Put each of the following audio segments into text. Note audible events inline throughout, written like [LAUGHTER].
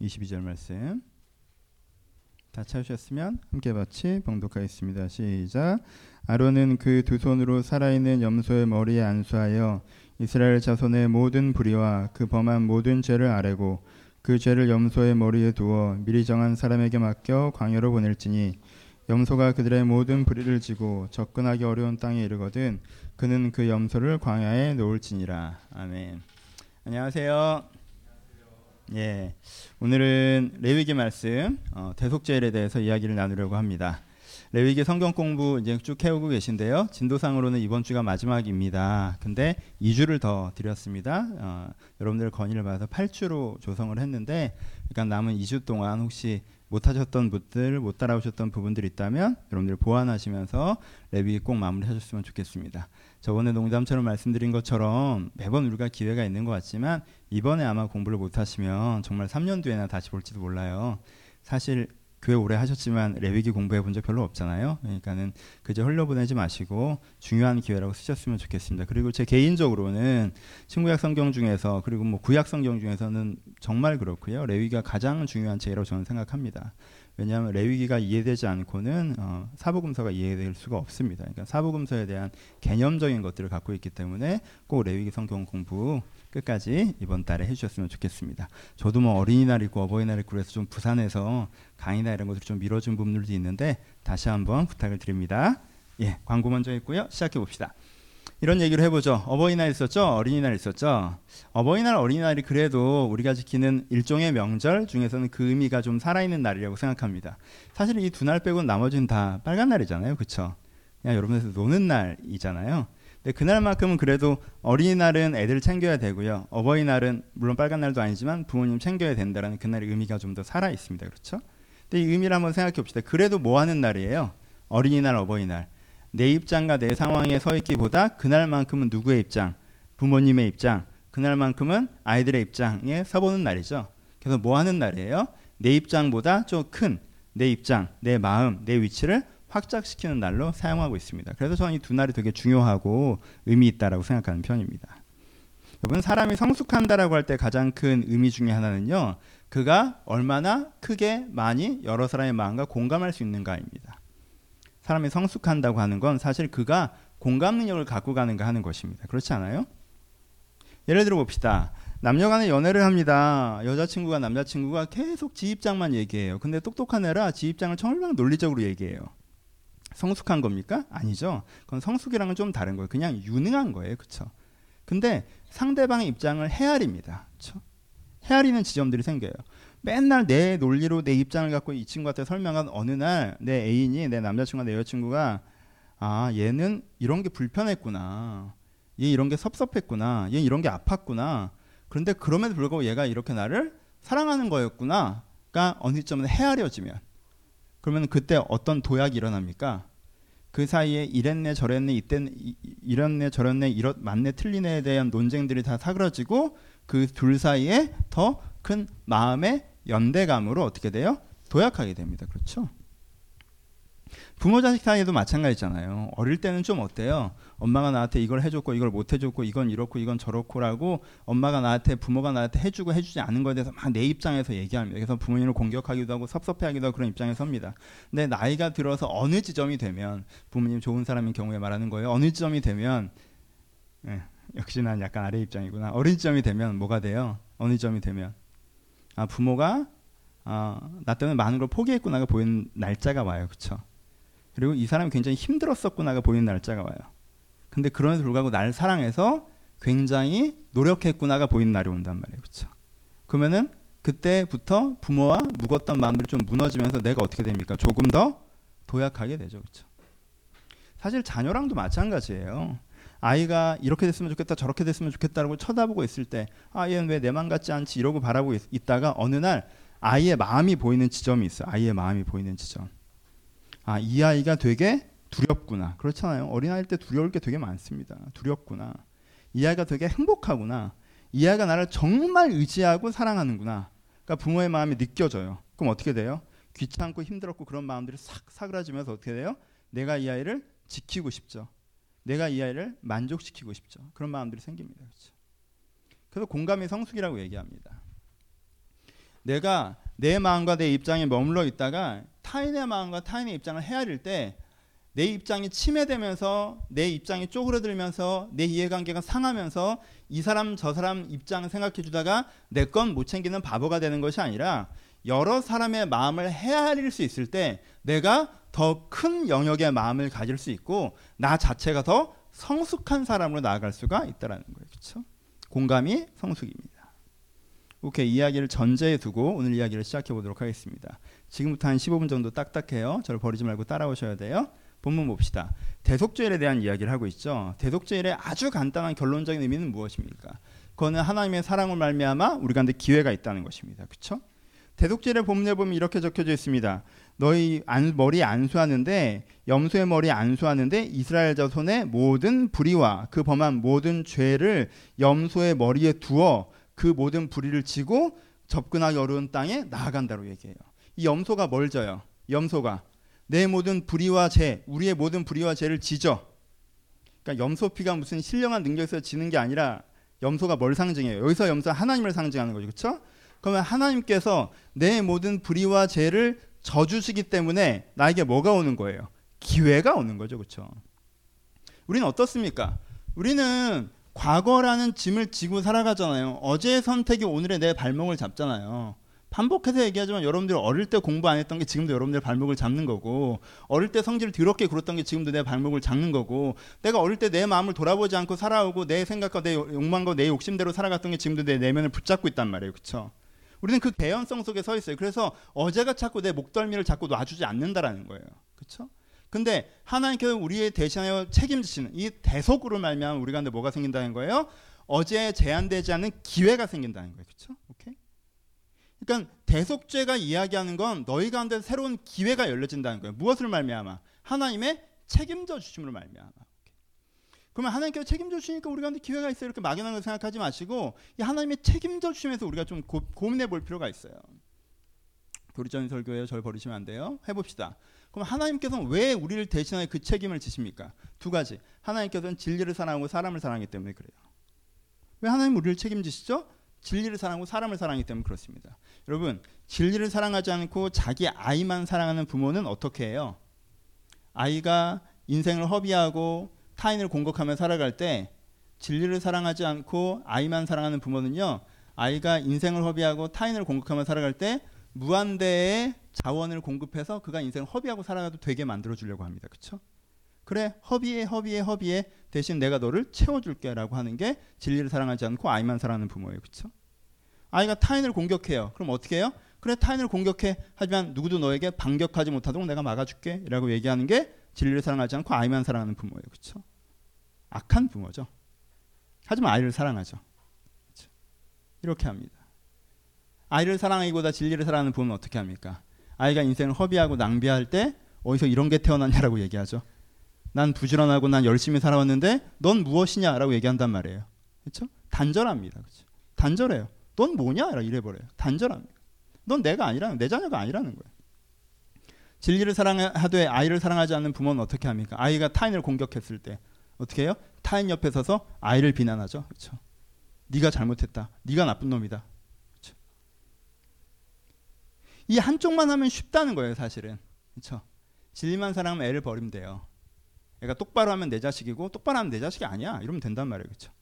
22절 말씀. 다 찾으셨으면 함께 같이 봉독하겠습니다. 시작. 아론은 그 두 손으로 살아있는 염소의 머리에 안수하여 이스라엘 자손의 모든 불의와 그 범한 모든 죄를 아뢰고 그 죄를 염소의 머리에 두어 미리 정한 사람에게 맡겨 광야로 보낼지니 염소가 그들의 모든 불의를 지고 접근하기 어려운 땅에 이르거든 그는 그 염소를 광야에 놓을지니라. 아멘. 안녕하세요. 예, 오늘은 레위기 말씀 어, 대속죄에 대해서 이야기를 나누려고 합니다. 레위기 성경 공부 이제 쭉 해오고 계신데요. 진도상으로는 이번 주가 마지막입니다. 근데 2주를 더 드렸습니다. 어, 여러분들 건의를 받아서 8주로 조성을 했는데, 그러니까 남은 2주 동안 혹시 못하셨던 분들, 못 따라오셨던 부분들이 있다면 여러분들 보완하시면서 레위 꼭 마무리하셨으면 좋겠습니다. 저번에 농담처럼 말씀드린 것처럼 매번 우리가 기회가 있는 것 같지만 이번에 아마 공부를 못하시면 정말 3년 뒤에나 다시 볼지도 몰라요. 사실 교회 오래 하셨지만 레위기 공부해 본 적 별로 없잖아요. 그러니까는 그저 흘려보내지 마시고 중요한 기회라고 쓰셨으면 좋겠습니다. 그리고 제 개인적으로는 신구약 성경 중에서 그리고 뭐 구약 성경 중에서는 정말 그렇고요. 레위기가 가장 중요한 죄라고 저는 생각합니다. 왜냐하면 레위기가 이해되지 않고는 어, 사복음서가 이해될 수가 없습니다. 그러니까 사복음서에 대한 개념적인 것들을 갖고 있기 때문에 꼭 레위기 성경 공부 끝까지 이번 달에 해주셨으면 좋겠습니다. 저도 뭐 어린이날 있고 어버이날 있고 그래서 좀 부산에서 강의나 이런 것들 좀 미뤄진 부분들도 있는데 다시 한번 부탁을 드립니다. 예, 광고 먼저 했고요. 시작해 봅시다. 이런 얘기를 해보죠. 어버이날 있었죠? 어린이날 있었죠? 어버이날, 어린이날이 그래도 우리가 지키는 일종의 명절 중에서는 그 의미가 좀 살아있는 날이라고 생각합니다. 사실 이 두 날 빼고는 나머지는 다 빨간 날이잖아요. 그쵸? 그냥 여러분들 노는 날이잖아요. 근데 그날만큼은 그래도 어린이날은 애들 챙겨야 되고요. 어버이날은 물론 빨간 날도 아니지만 부모님 챙겨야 된다라는 그날의 의미가 좀 더 살아 있습니다. 그렇죠? 근데 이 의미를 한번 생각해 봅시다. 그래도 뭐 하는 날이에요? 어린이날, 어버이날. 내 입장과 내 상황에 서 있기보다 그날만큼은 누구의 입장? 부모님의 입장. 그날만큼은 아이들의 입장에 서보는 날이죠. 그래서 뭐 하는 날이에요? 내 입장보다 좀 큰 내 입장, 내 마음, 내 위치를 확장시키는 날로 사용하고 있습니다. 그래서 저는 이 두 날이 되게 중요하고 의미 있다라고 생각하는 편입니다. 여러분 사람이 성숙한다라고 할 때 가장 큰 의미 중에 하나는요. 그가 얼마나 크게 많이 여러 사람의 마음과 공감할 수 있는가입니다. 사람이 성숙한다고 하는 건 사실 그가 공감 능력을 갖고 가는가 하는 것입니다. 그렇지 않아요? 예를 들어 봅시다. 남녀 간에 연애를 합니다. 여자친구가 남자친구가 계속 지 입장만 얘기해요. 근데 똑똑한 애라 지 입장을 정말 논리적으로 얘기해요. 성숙한 겁니까? 아니죠. 그건 성숙이랑은 좀 다른 거예요. 그냥 유능한 거예요. 그렇죠? 근데 상대방의 입장을 헤아립니다. 그렇죠? 헤아리는 지점들이 생겨요. 맨날 내 논리로 내 입장을 갖고 이 친구한테 설명한 어느 날 내 애인이 내 남자친구가 내 여자친구가 아 얘는 이런 게 불편했구나. 얘 이런 게 섭섭했구나. 얘 이런 게 아팠구나. 그런데 그럼에도 불구하고 얘가 이렇게 나를 사랑하는 거였구나가 어느 시점에 헤아려지면. 그러면 그때 어떤 도약이 일어납니까? 그 사이에 이랬네 저랬네 이땐 이랬네 저랬네 이렇 맞네 틀리네에 대한 논쟁들이 다 사그러지고 그 둘 사이에 더 큰 마음의 연대감으로 어떻게 돼요? 도약하게 됩니다. 그렇죠? 부모 자식 사이에도 마찬가지잖아요. 어릴 때는 좀 어때요? 엄마가 나한테 이걸 해줬고 이걸 못 해줬고 이건 이렇고 이건 저렇고라고 엄마가 나한테 부모가 나한테 해주고 해주지 않은 거에 대해서 막 내 입장에서 얘기합니다. 그래서 부모님을 공격하기도 하고 섭섭해하기도 하고 그런 입장에 섭니다. 근데 나이가 들어서 어느 지점이 되면 부모님 좋은 사람인 경우에 말하는 거예요. 어느 지점이 되면 예, 역시 난 약간 아래 입장이구나. 어린 지점이 되면 뭐가 돼요? 어느 지점이 되면 아 부모가 아, 나 때문에 많은 걸 포기했구나가 보이는 날짜가 와요. 그렇죠? 그리고 이 사람이 굉장히 힘들었었구나가 보이는 날짜가 와요. 근데 그럼에도 불구하고 날 사랑해서 굉장히 노력했구나가 보이는 날이 온단 말이에요. 그렇죠? 그러면은 그때부터 부모와 묵었던 마음들이 좀 무너지면서 내가 어떻게 됩니까? 조금 더 도약하게 되죠. 그렇죠? 사실 자녀랑도 마찬가지예요. 아이가 이렇게 됐으면 좋겠다 저렇게 됐으면 좋겠다라고 쳐다보고 있을 때 아 얘는 왜 내 맘 같지 않지 이러고 바라보고 있, 다가 어느 날 아이의 마음이 보이는 지점이 있어요. 아이의 마음이 보이는 지점. 아, 이 아이가 되게 두렵구나. 그렇잖아요. 어린아이일 때 두려울 게 되게 많습니다. 두렵구나. 이 아이가 되게 행복하구나. 이 아이가 나를 정말 의지하고 사랑하는구나. 그러니까 부모의 마음이 느껴져요. 그럼 어떻게 돼요? 귀찮고 힘들었고 그런 마음들이 싹 사그라지면서 어떻게 돼요? 내가 이 아이를 지키고 싶죠. 내가 이 아이를 만족시키고 싶죠. 그런 마음들이 생깁니다. 그렇죠? 그래서 공감의 성숙이라고 얘기합니다. 내가 내 마음과 내 입장에 머물러 있다가 타인의 마음과 타인의 입장을 헤아릴 때 내 입장이 침해되면서 내 입장이 쪼그러들면서 내 이해관계가 상하면서 이 사람 저 사람 입장을 생각해 주다가 내 건 못 챙기는 바보가 되는 것이 아니라 여러 사람의 마음을 헤아릴 수 있을 때 내가 더 큰 영역의 마음을 가질 수 있고 나 자체가 더 성숙한 사람으로 나아갈 수가 있다라는 거예요. 그렇죠? 공감이 성숙입니다. 오케이 이야기를 전제에 두고 오늘 이야기를 시작해 보도록 하겠습니다. 지금부터 한 15분 정도 딱딱해요. 저를 버리지 말고 따라오셔야 돼요. 본문 봅시다. 대속죄일에 대한 이야기를 하고 있죠. 대속죄일의 아주 간단한 결론적인 의미는 무엇입니까? 그거는 하나님의 사랑을 말미암아 우리가 기회가 있다는 것입니다. 그렇죠? 대속죄일의 본문에 보면 이렇게 적혀져 있습니다. 너희 안, 머리 안수하는데 염소의 머리 안수하는데 이스라엘 자손의 모든 불의와 그 범한 모든 죄를 염소의 머리에 두어 그 모든 불의를 지고 접근하기 어려운 땅에 나아간다고 얘기해요. 이 염소가 뭘 져요? 염소가 내 모든 불의와 죄, 우리의 모든 불의와 죄를 지져. 그러니까 염소 피가 무슨 신령한 능력에서 지는 게 아니라 염소가 뭘 상징해요? 여기서 염소 하나님을 상징하는 거죠, 그렇죠? 그러면 하나님께서 내 모든 불의와 죄를 져주시기 때문에 나에게 뭐가 오는 거예요? 기회가 오는 거죠, 그렇죠? 우리는 어떻습니까? 우리는 과거라는 짐을 지고 살아가잖아요. 어제의 선택이 오늘의 내 발목을 잡잖아요. 반복해서 얘기하지만 여러분들 어릴 때 공부 안 했던 게 지금도 여러분들 발목을 잡는 거고 어릴 때 성질을 더럽게 굴었던 게 지금도 내 발목을 잡는 거고 내가 어릴 때 내 마음을 돌아보지 않고 살아오고 내 생각과 내 욕망과 내 욕심대로 살아갔던 게 지금도 내 내면을 붙잡고 있단 말이에요. 그렇죠? 우리는 그 개연성 속에 서 있어요. 그래서 어제가 자꾸 내 목덜미를 자꾸 놔주지 않는다라는 거예요. 그렇죠? 근데 하나님께서 우리의 대신하여 책임지시는 이 대속으로 말미암아 우리가 근데 뭐가 생긴다는 거예요? 어제 제한되지 않은 기회가 생긴다는 거예요. 그렇죠? 오케이? 그러니까 대속죄가 이야기하는 건 너희 가운데 새로운 기회가 열려진다는 거예요. 무엇을 말미암아? 하나님의 책임져 주심으로 말미암아. 그러면 하나님께서 책임져 주시니까 우리 가운데 기회가 있어요. 이렇게 막연한 걸 생각하지 마시고 이 하나님의 책임져 주심에서 우리가 좀 고, 고민해 볼 필요가 있어요. 교리적인 설교예요. 절 버리시면 안 돼요. 해봅시다. 그럼 하나님께서는 왜 우리를 대신하여 그 책임을 지십니까? 두 가지. 하나님께서는 진리를 사랑하고 사람을 사랑하기 때문에 그래요. 왜 하나님 우리를 책임지시죠? 진리를 사랑하고 사람을 사랑하기 때문에 그렇습니다. 여러분, 진리를 사랑하지 않고 자기 아이만 사랑하는 부모는 어떻게 해요? 아이가 인생을 허비하고 타인을 공격하며 살아갈 때 진리를 사랑하지 않고 아이만 사랑하는 부모는요. 아이가 인생을 허비하고 타인을 공격하며 살아갈 때 무한대의 자원을 공급해서 그가 인생을 허비하고 살아가도 되게 만들어 주려고 합니다. 그렇죠? 그래 허비에 허비에 허비에 대신 내가 너를 채워줄게라고 하는 게 진리를 사랑하지 않고 아이만 사랑하는 부모예요, 그렇죠? 아이가 타인을 공격해요. 그럼 어떻게 해요? 그래 타인을 공격해 하지만 누구도 너에게 반격하지 못하도록 내가 막아줄게라고 얘기하는 게 진리를 사랑하지 않고 아이만 사랑하는 부모예요, 그렇죠? 악한 부모죠. 하지만 아이를 사랑하죠. 그렇죠? 이렇게 합니다. 아이를 사랑하기보다 진리를 사랑하는 부모는 어떻게 합니까? 아이가 인생을 허비하고 낭비할 때 어디서 이런 게 태어났냐라고 얘기하죠. 난 부지런하고 난 열심히 살아왔는데 넌 무엇이냐라고 얘기한단 말이에요. 그렇죠? 단절합니다. 그렇죠? 단절해요. 넌 뭐냐? 이래 버려요. 단절합니다. 넌 내가 아니라는 내 자녀가 아니라는 거예요. 진리를 사랑하되 아이를 사랑하지 않는 부모는 어떻게 합니까? 아이가 타인을 공격했을 때 어떻게 해요? 타인 옆에 서서 아이를 비난하죠. 그렇죠? 네가 잘못했다. 네가 나쁜 놈이다. 그렇죠? 이 한쪽만 하면 쉽다는 거예요, 사실은. 그렇죠? 진리만 사랑하면 애를 버리면 돼요. 애가 똑바로 하면 내 자식이고 똑바로 하면 내 자식이 아니야. 이러면 된단 말이에요. 그렇죠?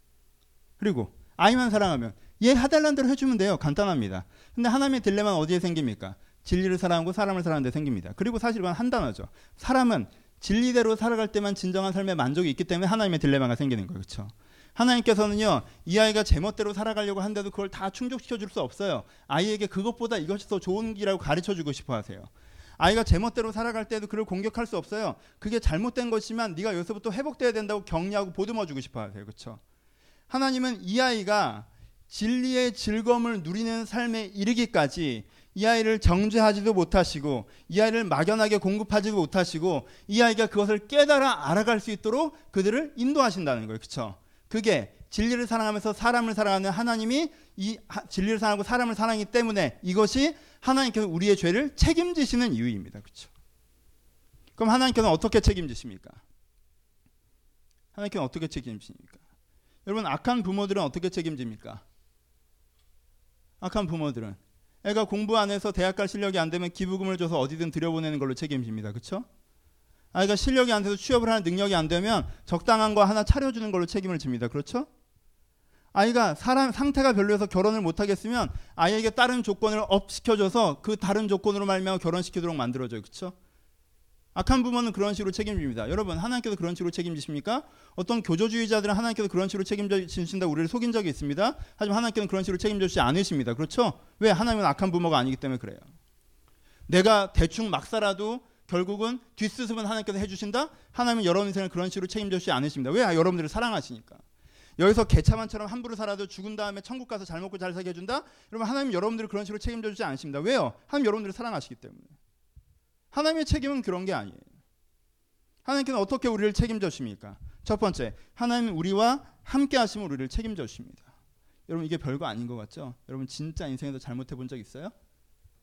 그리고 아이만 사랑하면 얘 하달란 대로 해주면 돼요. 간단합니다. 근데 하나님의 딜레마는 어디에 생깁니까? 진리를 사랑하고 사람을 사랑하는 데 생깁니다. 그리고 사실 이건 한 단어죠. 사람은 진리대로 살아갈 때만 진정한 삶의 만족이 있기 때문에 하나님의 딜레마가 생기는 거예요. 그렇죠? 하나님께서는요, 이 아이가 제멋대로 살아가려고 한데도 그걸 다 충족시켜 줄 수 없어요. 아이에게 그것보다 이것이 더 좋은 길이라고 가르쳐 주고 싶어 하세요. 아이가 제멋대로 살아갈 때도 그를 공격할 수 없어요. 그게 잘못된 것이지만 네가 여기서부터 회복돼야 된다고 격려하고 보듬어 주고 싶어 하세요. 그렇죠? 하나님은 이 아이가 진리의 즐거움을 누리는 삶에 이르기까지 이 아이를 정죄하지도 못하시고 이 아이를 막연하게 공급하지도 못하시고 이 아이가 그것을 깨달아 알아갈 수 있도록 그들을 인도하신다는 거예요. 그렇죠? 그게 진리를 사랑하면서 사람을 사랑하는 하나님이 이 진리를 사랑하고 사람을 사랑하기 때문에 이것이 하나님께서 우리의 죄를 책임지시는 이유입니다. 그렇죠? 그럼 하나님께서는 어떻게 책임지십니까? 하나님께서는 어떻게 책임지십니까? 여러분 악한 부모들은 어떻게 책임집니까? 악한 부모들은 애가 공부 안 해서 대학 갈 실력이 안 되면 기부금을 줘서 어디든 들여보내는 걸로 책임집니다. 그렇죠? 아이가 실력이 안 돼서 취업을 하는 능력이 안 되면 적당한 거 하나 차려주는 걸로 책임을 집니다. 그렇죠? 아이가 사람 상태가 별로여서 결혼을 못 하겠으면 아이에게 다른 조건을 up 시켜줘서 그 다른 조건으로 말미암아 결혼시키도록 만들어줘요. 그렇죠? 악한 부모는 그런 식으로 책임집니다. 여러분 하나님께서 그런 식으로 책임지십니까? 어떤 교조주의자들은 하나님께서 그런 식으로 책임지신다 우리를 속인 적이 있습니다. 하지만 하나님께서는 그런 식으로 책임져 주지 않으십니다. 그렇죠? 왜 하나님은 악한 부모가 아니기 때문에 그래요. 내가 대충 막 살아도 결국은 뒷수습은 하나님께서 해주신다. 하나님은 여러분 인생을 그런 식으로 책임져 주지 않으십니다. 왜? 여러분들을 사랑하시니까. 여기서 개차반처럼 함부로 살아도 죽은 다음에 천국 가서 잘 먹고 잘 살게 해준다. 여러분 하나님 여러분들을 그런 식으로 책임져 주지 않으십니다. 왜요? 하나님 여러분들을 사랑하시기 때문에. 하나님의 책임은 그런 게 아니에요. 하나님께는 어떻게 우리를 책임져 주십니까? 첫 번째, 하나님은 우리와 함께 하시면 우리를 책임져 주십니다. 여러분 이게 별거 아닌 것 같죠? 여러분 진짜 인생에서 잘못해 본 적 있어요?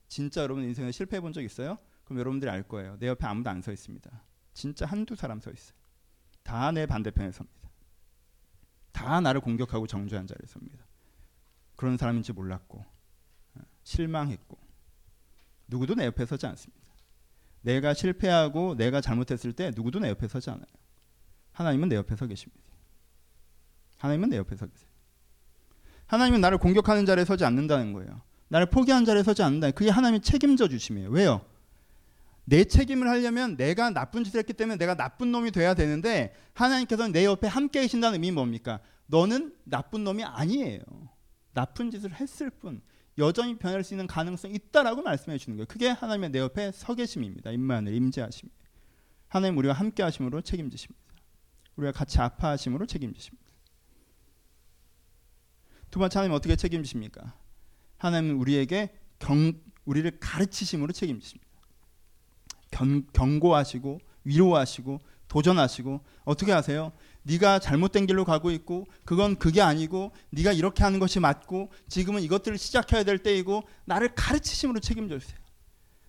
진짜 여러분 인생에 실패해 본 적 있어요? 그럼 여러분들이 알 거예요. 내 옆에 아무도 안 서 있습니다. 진짜 한두 사람 서 있어요. 다 내 반대편에 섭니다. 다 나를 공격하고 정죄한 자리에 섭니다. 그런 사람인지 몰랐고 실망했고 누구도 내 옆에 서지 않습니다. 내가 실패하고 내가 잘못했을 때 누구도 내 옆에 서지 않아요. 하나님은 내 옆에 서 계십니다. 하나님은 내 옆에 서 계세요. 하나님은 나를 공격하는 자리에 서지 않는다는 거예요. 나를 포기한 자리에 서지 않는다. 그게 하나님이 책임져 주심이에요. 왜요? 내 책임을 하려면 내가 나쁜 짓을 했기 때문에 내가 나쁜 놈이 돼야 되는데 하나님께서는 내 옆에 함께 계신다는 의미 뭡니까? 너는 나쁜 놈이 아니에요. 나쁜 짓을 했을 뿐. 여전히 변할 수 있는 가능성이 있다라고 말씀해 주는 거예요. 그게 하나님의 내 옆에 서 계심입니다. 임만을 임재하심. 하나님 우리와 함께 하심으로 책임지십니다. 우리가 같이 아파하심으로 책임지십니다. 두 번째 하나님 어떻게 책임지십니까? 하나님은 우리에게 경 우리를 가르치심으로 책임지십니다. 경, 경고하시고 위로하시고 도전하시고 어떻게 하세요? 네가 잘못된 길로 가고 있고 그건 그게 아니고 네가 이렇게 하는 것이 맞고 지금은 이것들을 시작해야 될 때이고 나를 가르치심으로 책임져 주세요.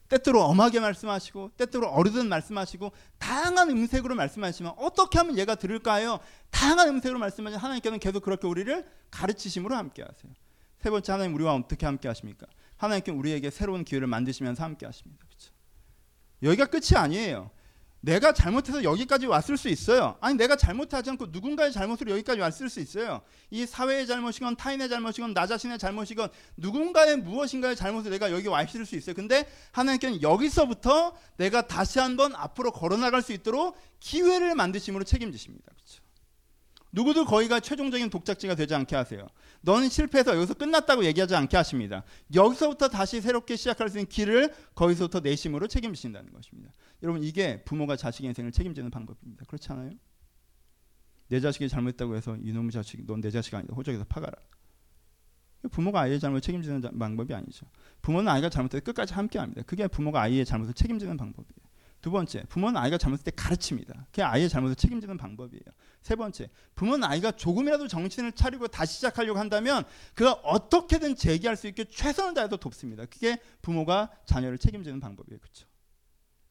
때때로 엄하게 말씀하시고 때때로 어르든 말씀하시고 다양한 음색으로 말씀하시면 어떻게 하면 얘가 들을까요? 다양한 음색으로 말씀하시면 하나님께서는 계속 그렇게 우리를 가르치심으로 함께 하세요. 세 번째 하나님 우리와 어떻게 함께 하십니까? 하나님께 우리에게 새로운 기회를 만드시면서 함께 하십니다. 그렇죠? 여기가 끝이 아니에요. 내가 잘못해서 여기까지 왔을 수 있어요. 아니 내가 잘못하지 않고 누군가의 잘못으로 여기까지 왔을 수 있어요. 이 사회의 잘못이건 타인의 잘못이건 나 자신의 잘못이건 누군가의 무엇인가의 잘못으로 내가 여기 와 있을 수 있어요. 근데 하나님께는 여기서부터 내가 다시 한번 앞으로 걸어나갈 수 있도록 기회를 만드심으로 책임지십니다. 그렇죠? 누구도 거기가 최종적인 독작지가 되지 않게 하세요. 너는 실패해서 여기서 끝났다고 얘기하지 않게 하십니다. 여기서부터 다시 새롭게 시작할 수 있는 길을 거기서부터 내심으로 책임지신다는 것입니다. 여러분 이게 부모가 자식의 인생을 책임지는 방법입니다. 그렇지 않아요? 내 자식이 잘못했다고 해서 이놈의 자식, 넌 내 자식 아니다. 호적에서 파가라. 부모가 아이의 잘못을 책임지는 방법이 아니죠. 부모는 아이가 잘못할 때 끝까지 함께합니다. 그게 부모가 아이의 잘못을 책임지는 방법이에요. 두 번째, 부모는 아이가 잘못할 때 가르칩니다. 그게 아이의 잘못을 책임지는 방법이에요. 세 번째, 부모는 아이가 조금이라도 정신을 차리고 다시 시작하려고 한다면 그가 어떻게든 재기할 수 있게 최선을 다해서 돕습니다. 그게 부모가 자녀를 책임지는 방법이에요. 그렇죠?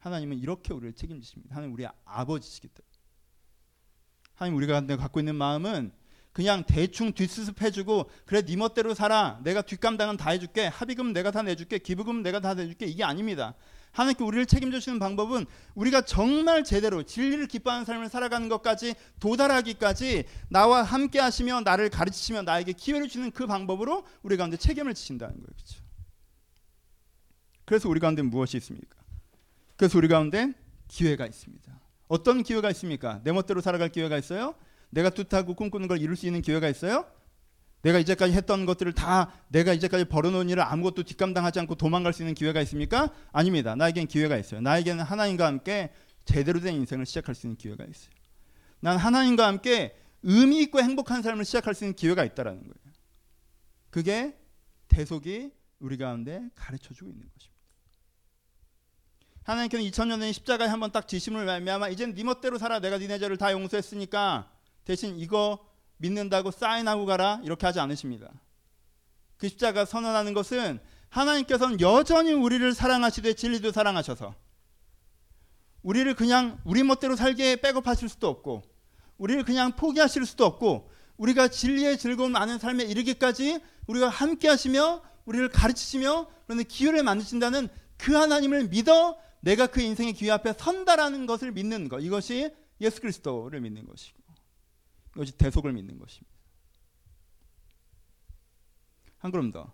하나님은 이렇게 우리를 책임지십니다. 하나님 우리 아버지시기 때문에. 하나님 우리가 갖고 있는 마음은 그냥 대충 뒷수습 해주고 그래 네 멋대로 살아 내가 뒷감당은 다 해줄게 합의금 내가 다 내줄게 기부금 내가 다 내줄게 이게 아닙니다 하나님께 우리를 책임져 주시는 방법은 우리가 정말 제대로 진리를 기뻐하는 삶을 살아가는 것까지 도달하기까지 나와 함께 하시며 나를 가르치시며 나에게 기회를 주는 그 방법으로 우리 가운데 책임을 지신다는 거예요. 그렇죠? 그래서 우리 가운데 무엇이 있습니까? 그래서 우리 가운데 기회가 있습니다. 어떤 기회가 있습니까? 내 멋대로 살아갈 기회가 있어요? 내가 뜻하고 꿈꾸는 걸 이룰 수 있는 기회가 있어요? 내가 이제까지 했던 것들을 다 내가 이제까지 벌어놓은 일을 아무것도 뒷감당하지 않고 도망갈 수 있는 기회가 있습니까? 아닙니다. 나에겐 기회가 있어요. 나에게는 하나님과 함께 제대로 된 인생을 시작할 수 있는 기회가 있어요. 난 하나님과 함께 의미 있고 행복한 삶을 시작할 수 있는 기회가 있다라는 거예요. 그게 대속이 우리 가운데 가르쳐 주고 있는 것입니다. 하나님께는 2000년 된 십자가에 한번 딱 지심을 말미암아 이제는 네 멋대로 살아 내가 니네 죄를 다 용서했으니까 대신 이거 믿는다고 사인하고 가라 이렇게 하지 않으십니다. 그 십자가 선언하는 것은 하나님께서는 여전히 우리를 사랑하시되 진리도 사랑하셔서 우리를 그냥 우리 멋대로 살게 백업하실 수도 없고 우리를 그냥 포기하실 수도 없고 우리가 진리의 즐거움 아는 삶에 이르기까지 우리가 함께 하시며 우리를 가르치시며 그런데 기회를 만드신다는 그 하나님을 믿어 내가 그 인생의 기회 앞에 선다라는 것을 믿는 것 이것이 예수 그리스도를 믿는 것이고 이것이 대속을 믿는 것입니다. 한 걸음 더.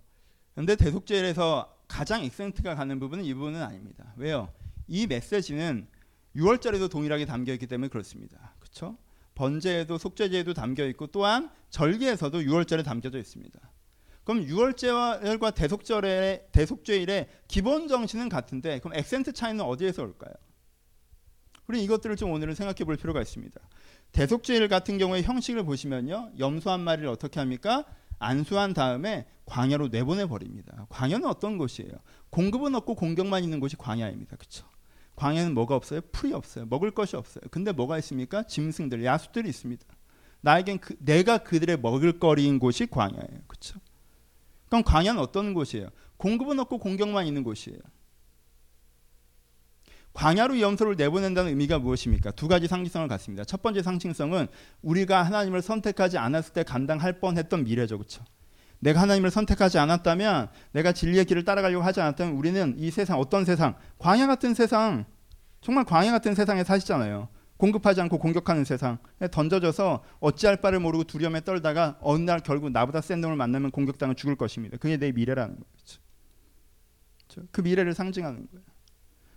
그런데 대속죄에서 가장 액센트가 가는 부분은 이 부분은 아닙니다. 왜요? 이 메시지는 6월절에도 동일하게 담겨 있기 때문에 그렇습니다. 그렇죠? 번제에도 속죄제에도 담겨 있고 또한 절기에서도 6월절에 담겨져 있습니다. 그럼 6월절과 대속절의 대속죄일의 기본 정신은 같은데 그럼 액센트 차이는 어디에서 올까요? 우리 이것들을 좀 오늘은 생각해 볼 필요가 있습니다. 대속죄일 같은 경우에 형식을 보시면요. 염소 한 마리를 어떻게 합니까? 안수한 다음에 광야로 내보내 버립니다. 광야는 어떤 곳이에요? 공급은 없고 공격만 있는 곳이 광야입니다. 그렇죠? 광야는 뭐가 없어요? 풀이 없어요. 먹을 것이 없어요. 근데 뭐가 있습니까? 짐승들, 야수들이 있습니다. 나에겐 그, 내가 그들의 먹을 거리인 곳이 광야예요. 그렇죠? 그럼 광야는 어떤 곳이에요? 공급은 없고 공격만 있는 곳이에요. 광야로 염소를 내보낸다는 의미가 무엇입니까? 두 가지 상징성을 갖습니다. 첫 번째 상징성은 우리가 하나님을 선택하지 않았을 때 감당할 뻔했던 미래죠, 그렇죠? 내가 하나님을 선택하지 않았다면, 내가 진리의 길을 따라가려고 하지 않았다면, 우리는 이 세상 어떤 세상, 광야 같은 세상, 정말 광야 같은 세상에 사시잖아요. 공급하지 않고 공격하는 세상에 던져져서 어찌할 바를 모르고 두려움에 떨다가 어느 날 결국 나보다 센 놈을 만나면 공격당해 죽을 것입니다. 그게 내 미래라는 거죠. 그 미래를 상징하는 거예요.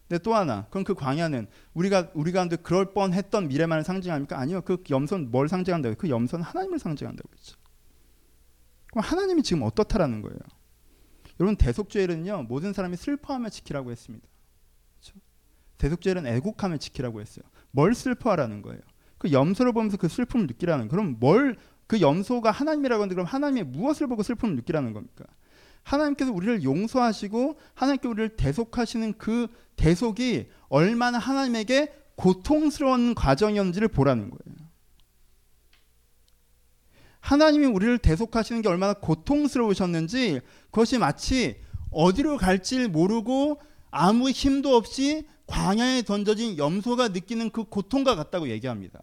근데 또 하나, 그럼 그 광야는 우리가 우리 가운데 그럴 뻔했던 미래만을 상징합니까? 아니요. 그 염소는 뭘 상징한다고? 그 염소는 하나님을 상징한다고 그랬죠. 그럼 하나님이 지금 어떻다라는 거예요? 여러분 대속죄일은요 모든 사람이 슬퍼하며 지키라고 했습니다. 대속죄일은 애국하며 지키라고 했어요. 뭘 슬퍼하라는 거예요. 그 염소를 보면서 그 슬픔을 느끼라는. 그럼 뭘 그 염소가 하나님이라고 하는데 그럼 하나님의 무엇을 보고 슬픔을 느끼라는 겁니까? 하나님께서 우리를 용서하시고 하나님께 우리를 대속하시는 그 대속이 얼마나 하나님에게 고통스러운 과정이었는지를 보라는 거예요. 하나님이 우리를 대속하시는 게 얼마나 고통스러우셨는지 그것이 마치 어디로 갈지 모르고 아무 힘도 없이 광야에 던져진 염소가 느끼는 그 고통과 같다고 얘기합니다.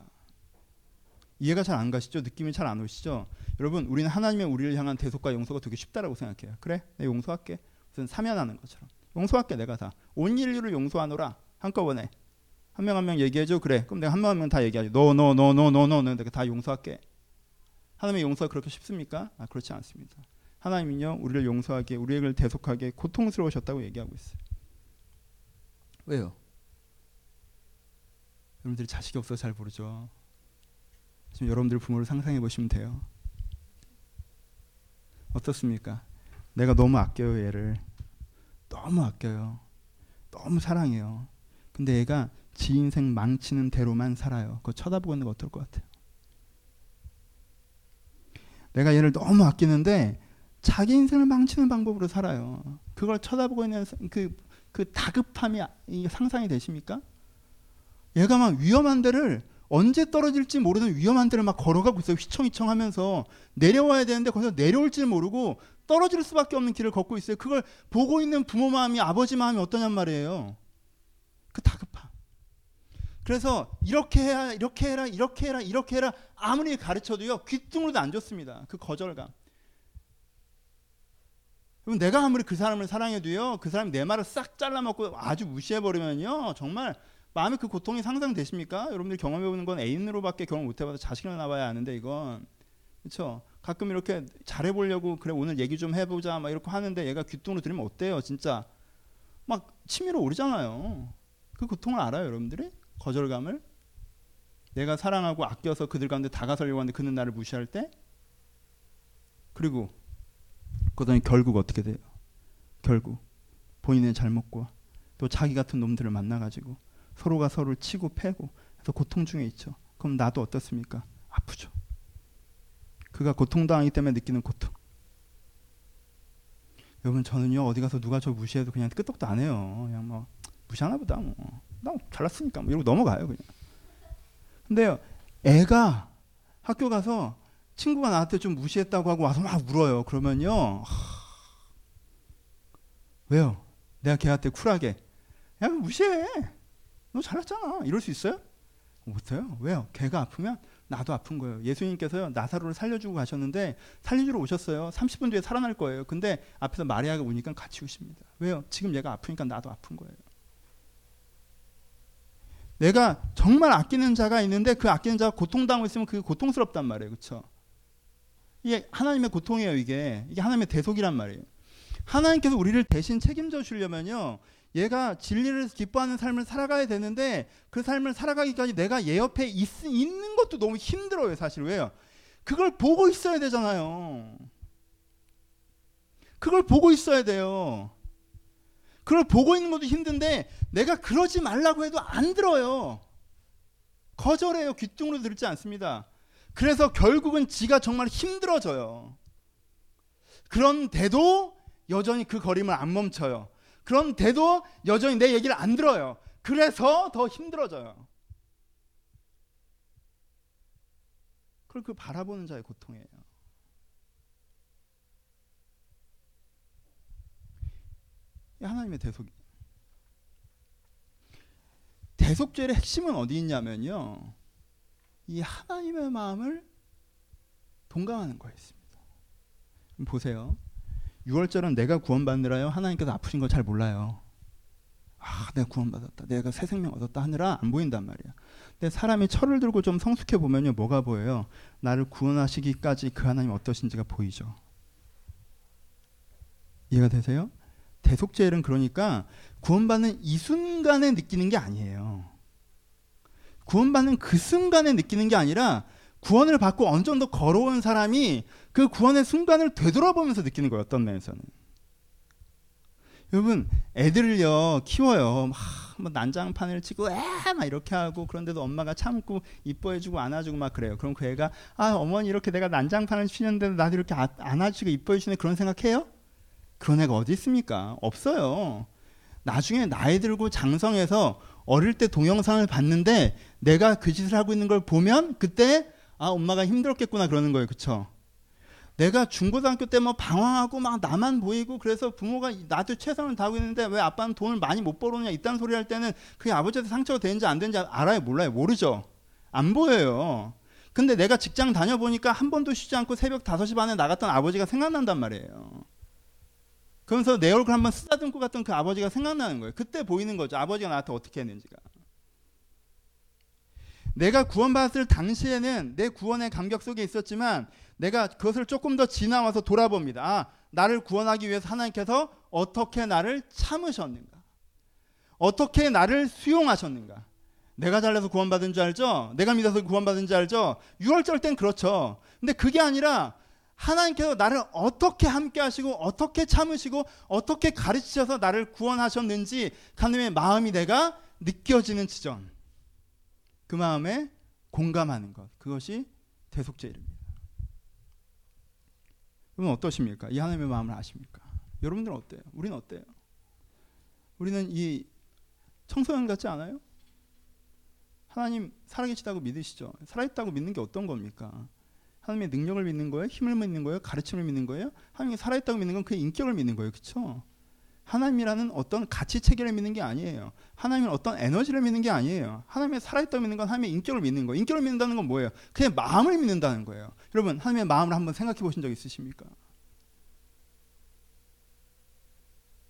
이해가 잘 안 가시죠? 느낌이 잘 안 오시죠? 여러분, 우리는 하나님의 우리를 향한 대속과 용서가 되게 쉽다라고 생각해요. 그래, 내 용서할게. 무슨 사면하는 것처럼. 용서할게, 내가 다. 온 인류를 용서하노라. 한꺼번에. 한 명 한 명 얘기해줘. 그래. 그럼 내가 한 명 한 명 다 얘기하지. 너, 너, 너, 너, 너, 너, 내가 다 용서할게. 하나님의 용서가 그렇게 쉽습니까? 아, 그렇지 않습니다. 하나님은요, 우리를 용서하게, 우리를 대속하게 고통스러우셨다고 얘기하고 있어요. 왜요? 여러분들이 자식이 없어서 잘 모르죠. 지금 여러분들 부모를 상상해 보시면 돼요. 어떻습니까? 내가 너무 아껴요, 얘를. 너무 아껴요. 너무 사랑해요. 근데 얘가 지 인생 망치는 대로만 살아요. 그거 쳐다보고 있는 거 어떨 것 같아요? 내가 얘를 너무 아끼는데 자기 인생을 망치는 방법으로 살아요. 그걸 쳐다보고 있는 그, 그 다급함이 상상이 되십니까? 얘가 막 위험한 데를 언제 떨어질지 모르는 위험한 데를 막 걸어가고 있어요. 휘청휘청 하면서 내려와야 되는데 거기서 내려올 줄 모르고 떨어질 수밖에 없는 길을 걷고 있어요. 그걸 보고 있는 부모 마음이 아버지 마음이 어떠냔 말이에요. 그 다급함. 그래서 이렇게 해야 이렇게 해라 이렇게 해라 이렇게 해라 아무리 가르쳐도요 귀뚱으로도 안 좋습니다. 그 거절감. 그럼 내가 아무리 그 사람을 사랑해도요 그 사람이 내 말을 싹 잘라먹고 아주 무시해버리면요 정말 마음에 그 고통이 상상되십니까? 여러분들 경험해보는 건 애인으로밖에 경험 못해봐서 자식을 낳아야 아는데 이건 그렇죠. 가끔 이렇게 잘해보려고 그래 오늘 얘기 좀 해보자 막 이렇게 하는데 얘가 귀뚱으로 들으면 어때요? 진짜 막 치밀어 오르잖아요. 그 고통을 알아요, 여러분들이? 거절감을 내가 사랑하고 아껴서 그들 가운데 다가서려고 하는데 그는 나를 무시할 때 그리고 그다음에 결국 어떻게 돼요? 결국 본인의 잘못과 또 자기 같은 놈들을 만나가지고 서로가 서로를 치고 패고 해서 고통 중에 있죠. 그럼 나도 어떻습니까? 아프죠. 그가 고통당하기 때문에 느끼는 고통. 여러분 저는요 어디 가서 누가 저 무시해도 그냥 끄떡도 안 해요. 그냥 뭐 무시하나 보다 뭐. 나 잘났으니까 뭐 이러고 넘어가요 그냥. 근데요 애가 학교 가서 친구가 나한테 좀 무시했다고 하고 와서 막 울어요. 그러면요 하... 왜요? 내가 걔한테 쿨하게 야 무시해. 너 잘났잖아. 이럴 수 있어요? 못해요. 왜요? 걔가 아프면 나도 아픈 거예요. 예수님께서요 나사로를 살려주고 가셨는데 살려주러 오셨어요. 30분 뒤에 살아날 거예요. 근데 앞에서 마리아가 오니까 같이 우십니다. 왜요? 지금 얘가 아프니까 나도 아픈 거예요. 내가 정말 아끼는 자가 있는데 그 아끼는 자가 고통당하고 있으면 그게 고통스럽단 말이에요. 그렇죠? 이게 하나님의 고통이에요. 이게 이게 하나님의 대속이란 말이에요. 하나님께서 우리를 대신 책임져 주려면요. 얘가 진리를 기뻐하는 삶을 살아가야 되는데 그 삶을 살아가기까지 내가 얘 옆에 있, 있는 것도 너무 힘들어요. 사실 왜요? 그걸 보고 있어야 되잖아요. 그걸 보고 있어야 돼요. 그걸 보고 있는 것도 힘든데 내가 그러지 말라고 해도 안 들어요. 거절해요. 귀뚱으로 들지 않습니다. 그래서 결국은 지가 정말 힘들어져요. 그런데도 여전히 그 걸음을 안 멈춰요. 그런데도 여전히 내 얘기를 안 들어요. 그래서 더 힘들어져요. 그걸 그 바라보는 자의 고통이에요. 하나님의 대속이. 대속죄의 핵심은 어디 있냐면요. 이 하나님의 마음을 동감하는 거에 있습니다. 보세요. 6월절은 내가 구원받느라요. 하나님께서 아프신 걸 잘 몰라요. 아, 내가 구원받았다. 내가 새 생명 얻었다 하느라 안 보인단 말이야. 근데 사람이 철을 들고 좀 성숙해 보면요. 뭐가 보여요? 나를 구원하시기까지 그 하나님 어떠신지가 보이죠. 이해가 되세요? 대속죄일은 그러니까 구원받는 이 순간에 느끼는 게 아니에요. 구원받는 그 순간에 느끼는 게 아니라 구원을 받고 어느 정도 걸어온 사람이 그 구원의 순간을 되돌아보면서 느끼는 거예요. 어떤 면에서는. 여러분 애들을요 키워요. 막, 뭐 난장판을 치고 에막 이렇게 하고 그런데도 엄마가 참고 이뻐해주고 안아주고 막 그래요. 그럼 그 애가 아 어머니 이렇게 내가 난장판을 치는데도 나도 이렇게 아, 안아주고 이뻐해주네 그런 생각해요? 그런 애가 어디 있습니까? 없어요. 나중에 나이 들고 장성해서 어릴 때 동영상을 봤는데 내가 그 짓을 하고 있는 걸 보면 그때 아 엄마가 힘들었겠구나 그러는 거예요. 그쵸? 내가 중고등학교 때 뭐 방황하고 막 나만 보이고 그래서 부모가 나도 최선을 다하고 있는데 왜 아빠는 돈을 많이 못 벌었냐 이딴 소리 할 때는 그게 아버지한테 상처가 되는지 안 되는지 알아요? 몰라요? 모르죠. 안 보여요. 근데 내가 직장 다녀보니까 한 번도 쉬지 않고 새벽 5시 반에 나갔던 아버지가 생각난단 말이에요 그러면서 내 얼굴 한번 쓰다듬고 갔던 그 아버지가 생각나는 거예요 그때 보이는 거죠 아버지가 나한테 어떻게 했는지가 내가 구원받았을 당시에는 내 구원의 감격 속에 있었지만 내가 그것을 조금 더 지나와서 돌아봅니다. 아, 나를 구원하기 위해서 하나님께서 어떻게 나를 참으셨는가? 어떻게 나를 수용하셨는가? 내가 잘해서 구원받은 줄 알죠? 내가 믿어서 구원받은 줄 알죠? 6월절 땐 그렇죠. 근데 그게 아니라 하나님께서 나를 어떻게 함께 하시고 어떻게 참으시고 어떻게 가르치셔서 나를 구원하셨는지 하나님의 마음이 내가 느껴지는 지점. 그 마음에 공감하는 것. 그것이 대속죄입니다. 여러분 어떠십니까? 이 하나님의 마음을 아십니까? 여러분들은 어때요? 우리는 어때요? 우리는 이 청소년 같지 않아요? 하나님 살아계시다고 믿으시죠? 살아있다고 믿는 게 어떤 겁니까? 하나님의 능력을 믿는 거예요? 힘을 믿는 거예요? 가르침을 믿는 거예요? 하나님이 살아있다고 믿는 건 그의 인격을 믿는 거예요. 그렇죠? 하나님이라는 어떤 가치 체계를 믿는 게 아니에요. 하나님은 어떤 에너지를 믿는 게 아니에요. 하나님의 살아있다고 믿는 건 하나님의 인격을 믿는 거예요. 인격을 믿는다는 건 뭐예요? 그냥 마음을 믿는다는 거예요. 여러분, 하나님의 마음을 한번 생각해 보신 적 있으십니까?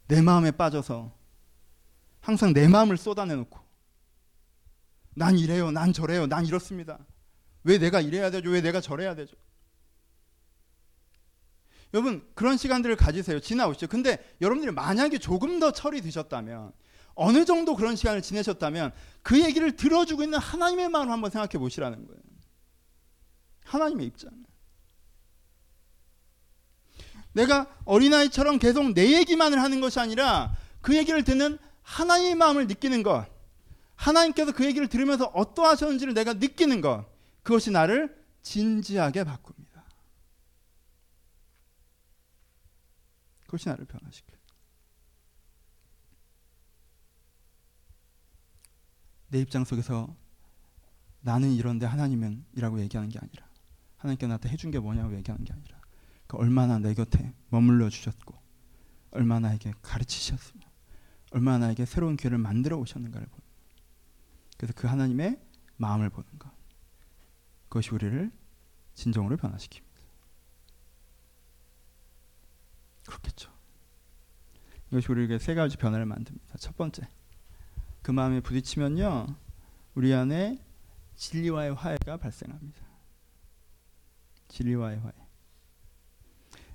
내 마음에 빠져서 항상 내 마음을 쏟아내놓고 난 이래요, 난 저래요, 난 이렇습니다. 왜 내가 이래야 되죠? 왜 내가 저래야 되죠? 여러분 그런 시간들을 가지세요. 지나오시죠. 근데 여러분들이 만약에 조금 더 철이 드셨다면 어느 정도 그런 시간을 지내셨다면 그 얘기를 들어주고 있는 하나님의 마음을 한번 생각해 보시라는 거예요. 하나님의 입장. 내가 어린아이처럼 계속 내 얘기만을 하는 것이 아니라 그 얘기를 듣는 하나님의 마음을 느끼는 것. 하나님께서 그 얘기를 들으면서 어떠하셨는지를 내가 느끼는 것. 그것이 나를 진지하게 바꿉니다. 그것이 나를 변화시켜. 내 입장 속에서 나는 이런데 하나님은 이라고 얘기하는 게 아니라 하나님께 나한테 해준 게 뭐냐고 얘기하는 게 아니라 그 얼마나 내 곁에 머물러 주셨고 얼마나 나에게 가르치셨으며 얼마나 나에게 새로운 기회를 만들어 오셨는가를 보는 그래서 그 하나님의 마음을 보는 것 그것이 우리를 진정으로 변화시킵니다. 그렇겠죠. 이것이 우리에게 세 가지 변화를 만듭니다. 첫 번째, 그 마음에 부딪히면요, 우리 안에 진리와의 화해가 발생합니다. 진리와의 화해.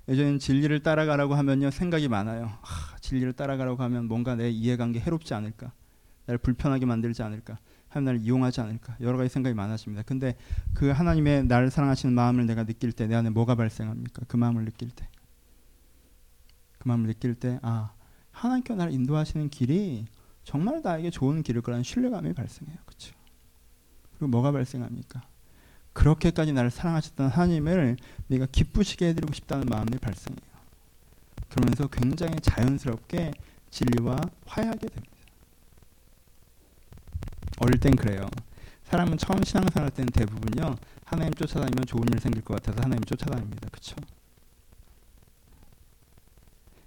예전엔 진리를 따라가라고 하면요 생각이 많아요. 아, 진리를 따라가라고 하면 뭔가 내 이해관계 해롭지 않을까, 나를 불편하게 만들지 않을까, 하나님 나를 이용하지 않을까 여러 가지 생각이 많아집니다. 근데 그 하나님의 나를 사랑하시는 마음을 내가 느낄 때 내 안에 뭐가 발생합니까? 그 마음을 느낄 때, 그 마음을 느낄 때, 아 하나님께 나를 인도하시는 길이 정말 나에게 좋은 길일 거라는 신뢰감이 발생해요. 그렇죠? 그리고 뭐가 발생합니까? 그렇게까지 나를 사랑하셨던 하나님을 내가 기쁘시게 해드리고 싶다는 마음이 발생해요. 그러면서 굉장히 자연스럽게 진리와 화해하게 됩니다. 어릴 땐 그래요. 사람은 처음 신앙생활 때는 대부분요 하나님 쫓아다니면 좋은 일 생길 것 같아서 하나님 쫓아다닙니다. 그렇죠?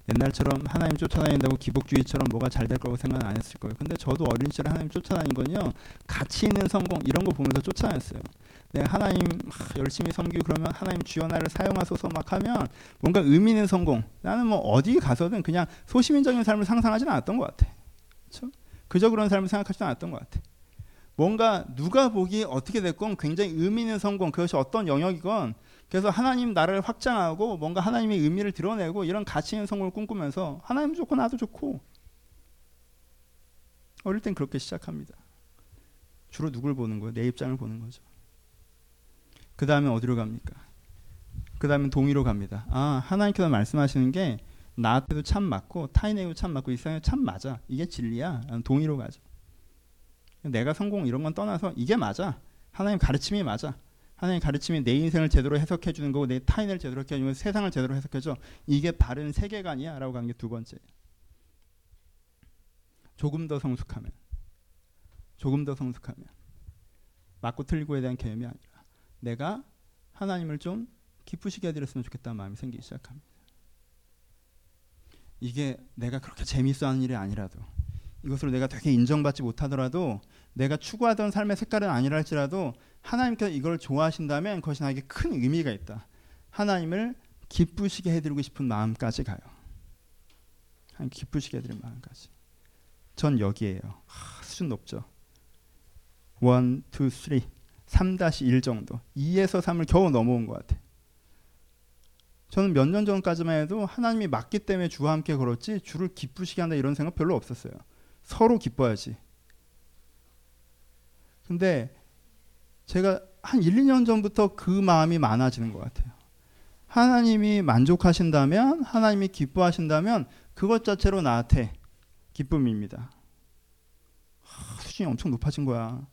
옛날처럼 하나님 쫓아다닌다고 기복주의처럼 뭐가 잘 될 거라고 생각 안 했을 거예요. 근데 저도 어린 시절에 하나님 쫓아다닌 건요 가치 있는 성공 이런 거 보면서 쫓아다녔어요. 내가 하나님 열심히 섬기고 그러면 하나님 주여 나를 사용하소서 막 하면 뭔가 의미 있는 성공. 나는 뭐 어디 가서든 그냥 소시민적인 삶을 상상하지는 않았던 것 같아. 그렇죠? 그저 그런 삶을 생각하지도 않았던 것 같아. 뭔가 누가 보기 어떻게 됐건 굉장히 의미 있는 성공 그것이 어떤 영역이건 그래서 하나님 나를 확장하고 뭔가 하나님의 의미를 드러내고 이런 가치 있는 성공을 꿈꾸면서 하나님 좋고 나도 좋고 어릴 땐 그렇게 시작합니다. 주로 누굴 보는 거예요? 내 입장을 보는 거죠. 그 다음에 어디로 갑니까? 그 다음에 동의로 갑니다. 아 하나님께서 말씀하시는 게 나한테도 참 맞고 타인에게도 참 맞고 이 세상에 참 맞아. 이게 진리야. 동의로 가죠. 내가 성공 이런 건 떠나서 이게 맞아. 하나님 가르침이 맞아. 하나님 가르침이 내 인생을 제대로 해석해 주는 거고 내 타인을 제대로 해석해 주는 세상을 제대로 해석해 줘. 이게 바른 세계관이야 라고 하는 게 두 번째. 조금 더 성숙하면 조금 더 성숙하면 맞고 틀리고에 대한 개념이 아니라 내가 하나님을 좀 기쁘시게 해드렸으면 좋겠다는 마음이 생기기 시작합니다. 이게 내가 그렇게 재미있어 하는 일이 아니라도 이것으로 내가 되게 인정받지 못하더라도 내가 추구하던 삶의 색깔은 아니라 할지라도 하나님께서 이걸 좋아하신다면 그것이 나에게 큰 의미가 있다. 하나님을 기쁘시게 해드리고 싶은 마음까지 가요. 하나님 기쁘시게 해드리는 마음까지. 전 여기에요. 하, 수준 높죠. 1, 2, 3, 3-1 정도. 2에서 3을 겨우 넘어온 것 같아. 저는 몇 년 전까지만 해도 하나님이 맞기 때문에 주와 함께 걸었지 주를 기쁘시게 한다 이런 생각 별로 없었어요. 서로 기뻐야지. 근데 제가 한 1, 2년 전부터 그 마음이 많아지는 것 같아요. 하나님이 만족하신다면, 하나님이 기뻐하신다면 그것 자체로 나한테 기쁨입니다. 하, 수준이 엄청 높아진 거야.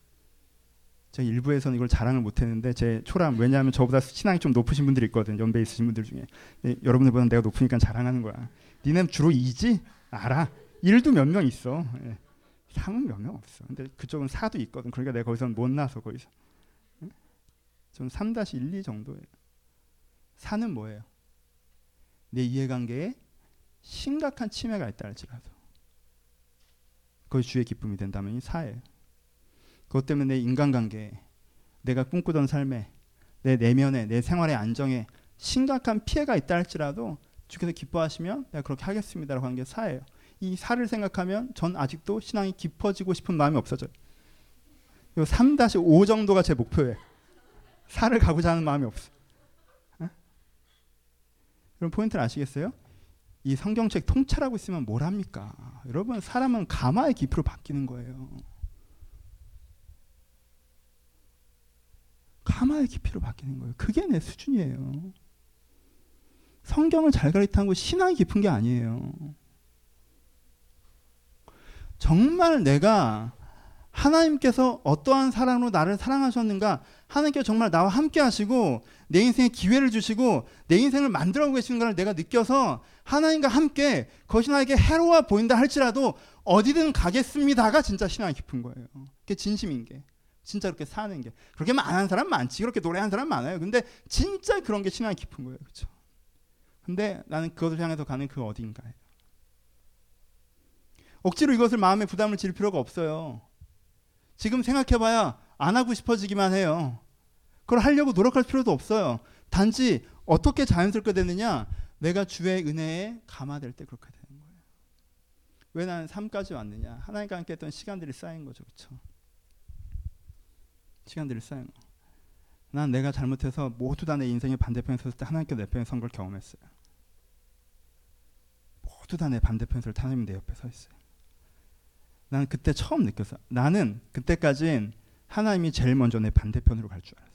제가 일부에서는 이걸 자랑을 못했는데 제 초람 왜냐하면 저보다 신앙이 좀 높으신 분들이 있거든 연배 있으신 분들 중에 여러분들보다 내가 높으니까 자랑하는 거야. 니네 주로 이지 알아. 일도 몇 명 있어. 예. 상은 몇 명 없어. 근데 그쪽은 사도 있거든. 그러니까 내가 거기서 못 나서 거기서. 예? 좀 3-1, 2 정도예요. 사는 뭐예요? 내 이해관계에 심각한 침해가 있다 할지라도 그것이 주의 기쁨이 된다면 사예요. 그것 때문에 내 인간관계에 내가 꿈꾸던 삶에 내 내면에 내 생활의 안정에 심각한 피해가 있다 할지라도 주께서 기뻐하시면 내가 그렇게 하겠습니다라고 하는 게 사예요. 이 사를 생각하면 전 아직도 신앙이 깊어지고 싶은 마음이 없어져요. 3-5 정도가 제 목표예요. 사를 가고자 하는 마음이 없어. 어? 여러분 포인트를 아시겠어요? 이 성경책 통찰하고 있으면 뭘 합니까? 여러분 사람은 가마의 깊이로 바뀌는 거예요. 가마의 깊이로 바뀌는 거예요. 그게 내 수준이에요. 성경을 잘 가르치는 거 신앙이 깊은 게 아니에요. 정말 내가 하나님께서 어떠한 사랑으로 나를 사랑하셨는가 하나님께서 정말 나와 함께 하시고 내 인생에 기회를 주시고 내 인생을 만들어가고 계시는 걸 내가 느껴서 하나님과 함께 그것이 나에게 해로워 보인다 할지라도 어디든 가겠습니다가 진짜 신앙이 깊은 거예요. 그게 진심인 게. 진짜 그렇게 사는 게. 그렇게 많은 사람 많지. 그렇게 노래하는 사람 많아요. 근데 진짜 그런 게 신앙이 깊은 거예요. 그렇죠? 근데 나는 그것을 향해서 가는 그 어딘가예요. 억지로 이것을 마음에 부담을 질 필요가 없어요. 지금 생각해봐야 안 하고 싶어지기만 해요. 그걸 하려고 노력할 필요도 없어요. 단지 어떻게 자연스럽게 되느냐? 내가 주의 은혜에 감화될 때 그렇게 되는 거예요. 왜 나는 삶까지 왔느냐? 하나님과 함께 했던 시간들이 쌓인 거죠. 그렇죠? 시간들이 쌓인 거. 난 내가 잘못해서 모두 다 내 인생의 반대편에 섰을 때 하나님께 내 편에 선 걸 경험했어요. 모두 다 내 반대편에 설 하나님 내 옆에 서 있어요. 나는 그때 처음 느꼈어. 나는 그때까진 하나님이 제일 먼저 내 반대편으로 갈 줄 알았어.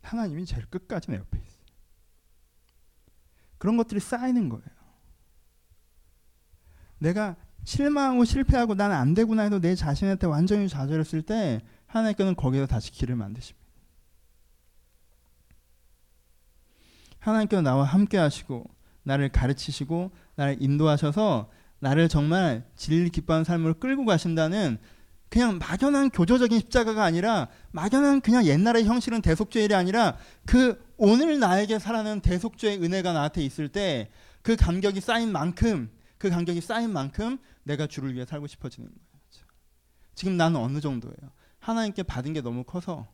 하나님이 제일 끝까지 내 옆에 있어. 그런 것들이 쌓이는 거예요. 내가 실망하고 실패하고 나는 안 되구나 해도 내 자신한테 완전히 좌절했을 때 하나님께는 거기서 다시 길을 만드십니다. 하나님께서 나와 함께 하시고 나를 가르치시고 나를 인도하셔서 나를 정말 진리 기뻐하는 삶으로 끌고 가신다는 그냥 막연한 교조적인 십자가가 아니라 막연한 그냥 옛날의 형식은 대속죄 일이 아니라 그 오늘 나에게 살아는 대속죄의 은혜가 나한테 있을 때 그 감격이 쌓인 만큼 그 감격이 쌓인 만큼 내가 주를 위해 살고 싶어지는 거예요. 지금 나는 어느 정도예요? 하나님께 받은 게 너무 커서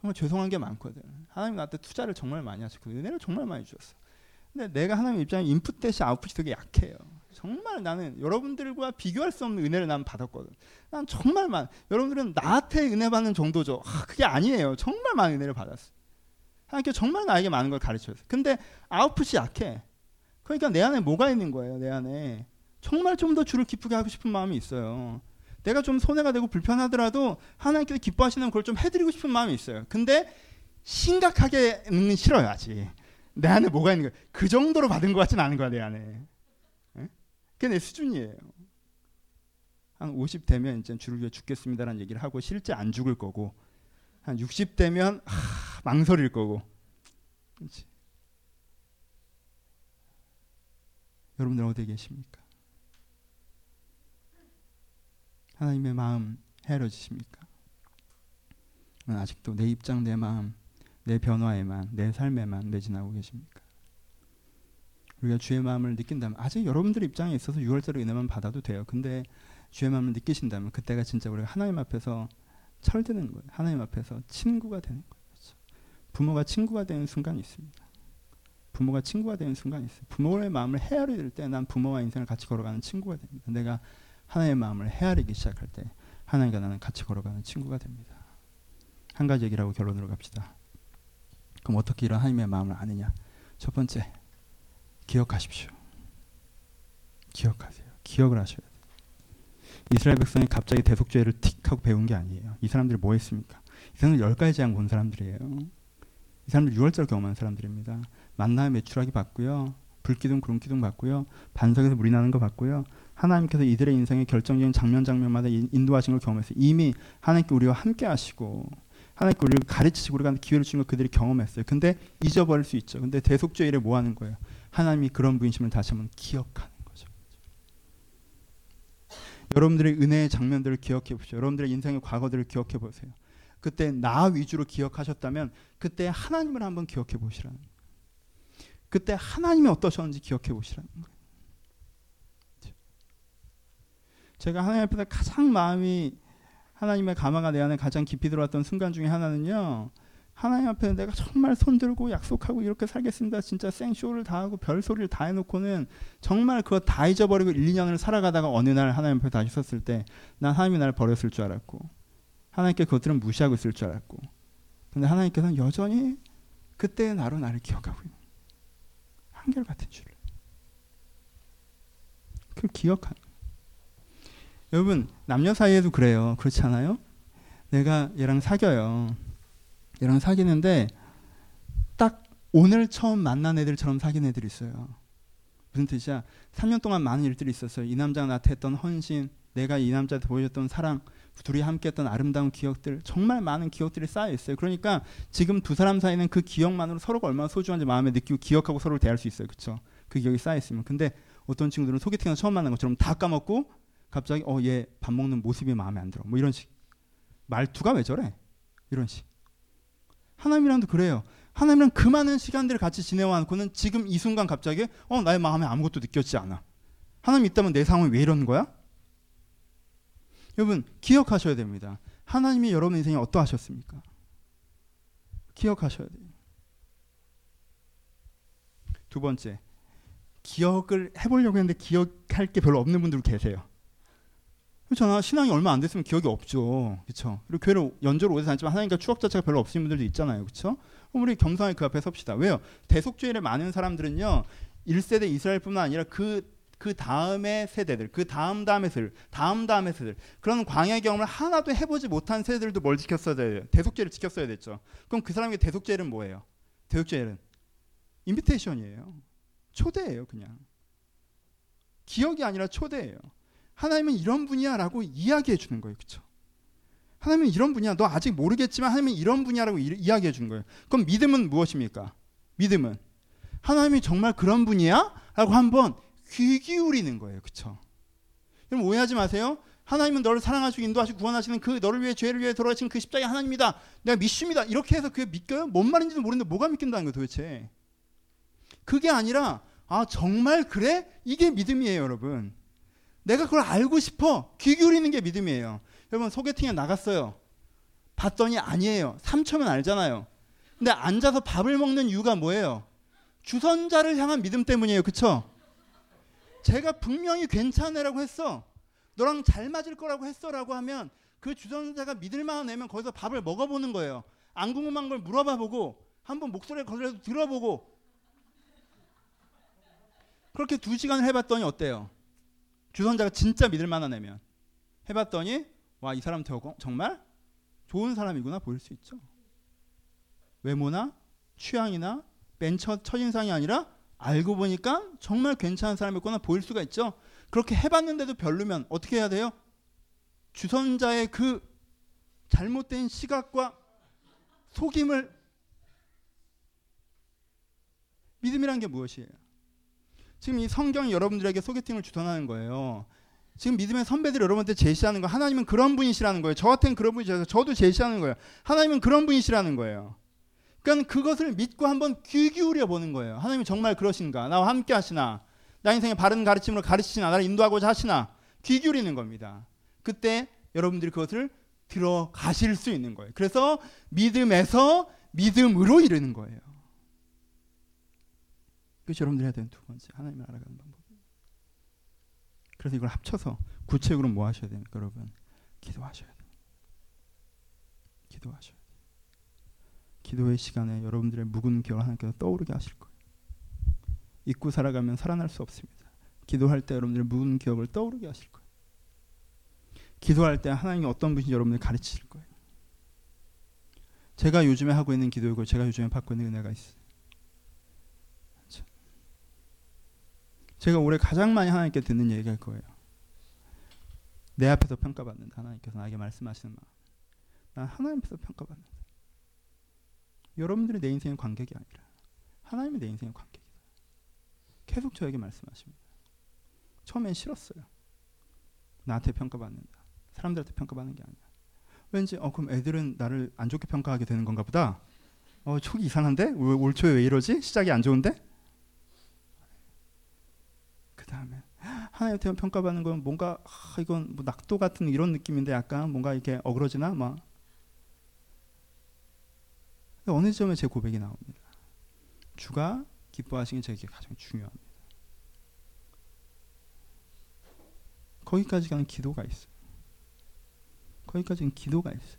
정말 죄송한 게 많거든. 하나님 나한테 투자를 정말 많이 하시고 은혜를 정말 많이 주셨어. 근데 내가 하나님 입장에 인풋 대시 아웃풋이 되게 약해요. 정말 나는 여러분들과 비교할 수 없는 은혜를 난 받았거든. 난 정말 많. 여러분들은 나한테 은혜 받는 정도죠. 아, 그게 아니에요. 정말 많은 은혜를 받았어. 하나님께 정말 나에게 많은 걸 가르쳐줬어. 근데 아웃풋이 약해. 그러니까 내 안에 뭐가 있는 거예요. 내 안에 정말 좀 더 주를 기쁘게 하고 싶은 마음이 있어요. 내가 좀 손해가 되고 불편하더라도 하나님께서 기뻐하시는 걸 좀 해드리고 싶은 마음이 있어요. 근데 심각하게는 싫어요 아직. 내 안에 뭐가 있는 거야. 그 정도로 받은 것 같지는 않은 거야 내 안에. 그게 내 수준이에요. 한 50 되면 이제 주를 위해 죽겠습니다라는 얘기를 하고 실제 안 죽을 거고 한 60 되면 아, 망설일 거고. 그렇지. 여러분들 어디에 계십니까? 하나님의 마음 헤아려지십니까? 아직도 내 입장, 내 마음, 내 변화에만, 내 삶에만 매진하고 계십니까? 우리가 주의 마음을 느낀다면 아직 여러분들 입장에 있어서 6월절 은혜만 받아도 돼요. 근데 주의 마음을 느끼신다면 그때가 진짜 우리가 하나님 앞에서 철드는 거예요. 하나님 앞에서 친구가 되는 거예요. 그렇죠? 부모가 친구가 되는 순간이 있습니다. 부모가 친구가 되는 순간이 있어요. 부모의 마음을 헤아릴 때 난 부모와 인생을 같이 걸어가는 친구가 됩니다. 내가 하나님의 마음을 헤아리기 시작할 때 하나님과 나는 같이 걸어가는 친구가 됩니다. 한 가지 얘기를 하고 결론으로 갑시다. 그럼 어떻게 이런 하나님의 마음을 아느냐? 첫 번째, 기억하십시오. 기억하세요. 기억을 하셔야 돼요. 이스라엘 백성이 갑자기 대속죄를 틱 하고 배운 게 아니에요. 이 사람들이 뭐 했습니까? 이 사람들 열 가지 재앙 본 사람들이에요. 이 사람들 6월절 경험한 사람들입니다. 만나의 매출하기 받고요. 불기둥 구름기둥 받고요. 반석에서 물이 나는 거 받고요. 하나님께서 이들의 인생의 결정적인 장면 장면마다 인도하신 걸 경험했어요. 이미 하나님께 우리와 함께 하시고 하나님께 우리를 가르치시고 우리가 기회를 주는 걸 그들이 경험했어요. 근데 잊어버릴 수 있죠. 근데 대속죄일에 뭐 하는 거예요? 하나님이 그런 분이심을 다시 한번 기억하는 거죠. 여러분들의 은혜의 장면들을 기억해 보십시오. 여러분들의 인생의 과거들을 기억해 보세요. 그때 나 위주로 기억하셨다면 그때 하나님을 한번 기억해 보시라는 거예요. 그때 하나님이 어떠셨는지 기억해 보시라는 거예요. 제가 하나님 앞에서 가장 마음이 하나님의 감화가 내 안에 가장 깊이 들어왔던 순간 중에 하나는요. 하나님 앞에 내가 정말 손들고 약속하고 이렇게 살겠습니다. 진짜 생쇼를 다 하고 별소리를 다 해놓고는 정말 그거 다 잊어버리고 1, 2년을 살아가다가 어느 날 하나님 앞에 다시 섰을 때 난 하나님이 나를 버렸을 줄 알았고 하나님께 그것들은 무시하고 있을 줄 알았고 근데 하나님께서는 여전히 그때의 나로 나를 기억하고 있는 한결같은 줄 그걸 기억하는 여러분 남녀 사이에도 그래요. 그렇지 않아요? 내가 얘랑 사겨요. 얘랑 사귀는데 딱 오늘 처음 만난 애들처럼 사귄 애들이 있어요. 무슨 뜻이야? 3년 동안 많은 일들이 있었어요. 이 남자가 나한테 했던 헌신, 내가 이 남자한테 보여줬던 사랑, 둘이 함께했던 아름다운 기억들, 정말 많은 기억들이 쌓여 있어요. 그러니까 지금 두 사람 사이는 그 기억만으로 서로가 얼마나 소중한지 마음에 느끼고 기억하고 서로를 대할 수 있어요. 그렇죠? 그 기억이 쌓여 있으면. 근데 어떤 친구들은 소개팅에서 처음 만난 것처럼 다 까먹고 갑자기 어 얘 밥 먹는 모습이 마음에 안 들어. 뭐 이런 식. 말투가 왜 저래? 이런 식. 하나님이랑도 그래요. 하나님이랑 그 많은 시간들을 같이 지내와놓고는 지금 이 순간 갑자기 어 나의 마음에 아무것도 느껴지지 않아. 하나님 있다면 내 상황이 왜 이러는 거야? 여러분 기억하셔야 됩니다. 하나님이 여러분 인생에 어떠하셨습니까? 기억하셔야 돼요. 두 번째, 기억을 해보려고 했는데 기억할 게 별로 없는 분들 계세요. 그렇잖아. 신앙이 얼마 안 됐으면 기억이 없죠. 그렇죠. 그리고 교회를 연주로 오래 다녔지만 하나님과 추억 자체가 별로 없으신 분들도 있잖아요. 그렇죠? 우리 겸손하게 그 앞에 섭시다. 왜요? 대속주의를 많은 사람들은요. 1세대 이스라엘뿐만 아니라 그, 그 다음의 세대들, 그 다음 다음의 세대들, 다음 다음의 세대들 그런 광야 경험을 하나도 해보지 못한 세대들도 뭘 지켰어야 돼요? 대속죄를 지켰어야 됐죠. 그럼 그 사람에게 대속죄는 뭐예요? 대속죄는 인비테이션이에요. 초대예요, 그냥. 기억이 아니라 초대예요. 하나님은 이런 분이야라고 이야기해 주는 거예요. 그렇죠? 하나님은 이런 분이야. 너 아직 모르겠지만 하나님은 이런 분이야라고 이야기해 주는 거예요. 그럼 믿음은 무엇입니까? 믿음은 하나님이 정말 그런 분이야? 라고 한번 귀 기울이는 거예요. 그렇죠? 여러 오해하지 마세요. 하나님은 너를 사랑하시고 인도하시고 구원하시는 그 너를 위해 죄를 위해 돌아가신 그 십자가 하나님이다. 내가 믿습니다. 이렇게 해서 그게 믿겨요? 뭔 말인지도 모르는데 뭐가 믿긴다는 거예요, 도대체. 그게 아니라 아 정말 그래? 이게 믿음이에요, 여러분. 내가 그걸 알고 싶어. 귀 기울이는 게 믿음이에요. 여러분 소개팅에 나갔어요. 봤더니 아니에요. 3초면 알잖아요. 근데 앉아서 밥을 먹는 이유가 뭐예요? 주선자를 향한 믿음 때문이에요. 그쵸? 제가 분명히 괜찮으라고 했어. 너랑 잘 맞을 거라고 했어라고 하면 그 주선자가 믿을 만한 애면 거기서 밥을 먹어보는 거예요. 안 궁금한 걸 물어봐 보고 한번 목소리를 거슬러서 들어보고 그렇게 두 시간을 해봤더니 어때요? 주선자가 진짜 믿을 만한 애면 해봤더니 와 이 사람 정말 좋은 사람이구나 보일 수 있죠. 외모나 취향이나 맨 첫, 첫인상이 아니라 알고 보니까 정말 괜찮은 사람이었구나 보일 수가 있죠. 그렇게 해봤는데도 별로면 어떻게 해야 돼요? 주선자의 그 잘못된 시각과 속임을 믿음이란 게 무엇이에요? 지금 이 성경이 여러분들에게 소개팅을 주선하는 거예요. 지금 믿음의 선배들이 여러분한테 제시하는 거 하나님은 그런 분이시라는 거예요. 저한테는 그런 분이시라서 저도 제시하는 거예요. 하나님은 그런 분이시라는 거예요. 그러니까 그것을 믿고 한번 귀 기울여 보는 거예요. 하나님이 정말 그러신가? 나와 함께 하시나? 나 인생의 바른 가르침으로 가르치시나? 나를 인도하고자 하시나? 귀 기울이는 겁니다. 그때 여러분들이 그것을 들어가실 수 있는 거예요. 그래서 믿음에서 믿음으로 이르는 거예요. 그것이 여러분들이 해야 되는 두 번째 하나님을 알아가는 방법이에요. 그래서 이걸 합쳐서 구체적으로 뭐 하셔야 됩니까, 여러분? 기도하셔야 돼요. 기도하셔야 돼요. 기도의 시간에 여러분들의 묵은 기억을 하나님께서 떠오르게 하실 거예요. 잊고 살아가면 살아날 수 없습니다. 기도할 때 여러분들의 묵은 기억을 떠오르게 하실 거예요. 기도할 때 하나님이 어떤 분인지 여러분들 가르치실 거예요. 제가 요즘에 하고 있는 기도이고 제가 요즘에 받고 있는 은혜가 있어요. 제가 올해 가장 많이 하나님께 듣는 얘기가 거예요. 내 앞에서 평가받는다. 하나님께서 나에게 말씀하시는 마음. 난 하나님 앞에서 평가받는다. 여러분들이 내 인생의 관객이 아니라 하나님이 내 인생의 관객이다. 계속 저에게 말씀하십니다. 처음엔 싫었어요. 나한테 평가받는다. 사람들한테 평가받는 게 아니야. 왠지 어 그럼 애들은 나를 안 좋게 평가하게 되는 건가 보다. 어 촉이 이상한데? 올 초에 왜 이러지? 시작이 안 좋은데? 다음에 하나님한테 평가받는 건 뭔가 아, 이건 뭐 낙도 같은 이런 느낌인데 약간 뭔가 이렇게 어그러지나 막 어느 점에 제 고백이 나옵니다. 주가 기뻐하시는 게 제게 가장 중요합니다. 거기까지 가는 기도가 있어요. 거기까지는 기도가 있어요.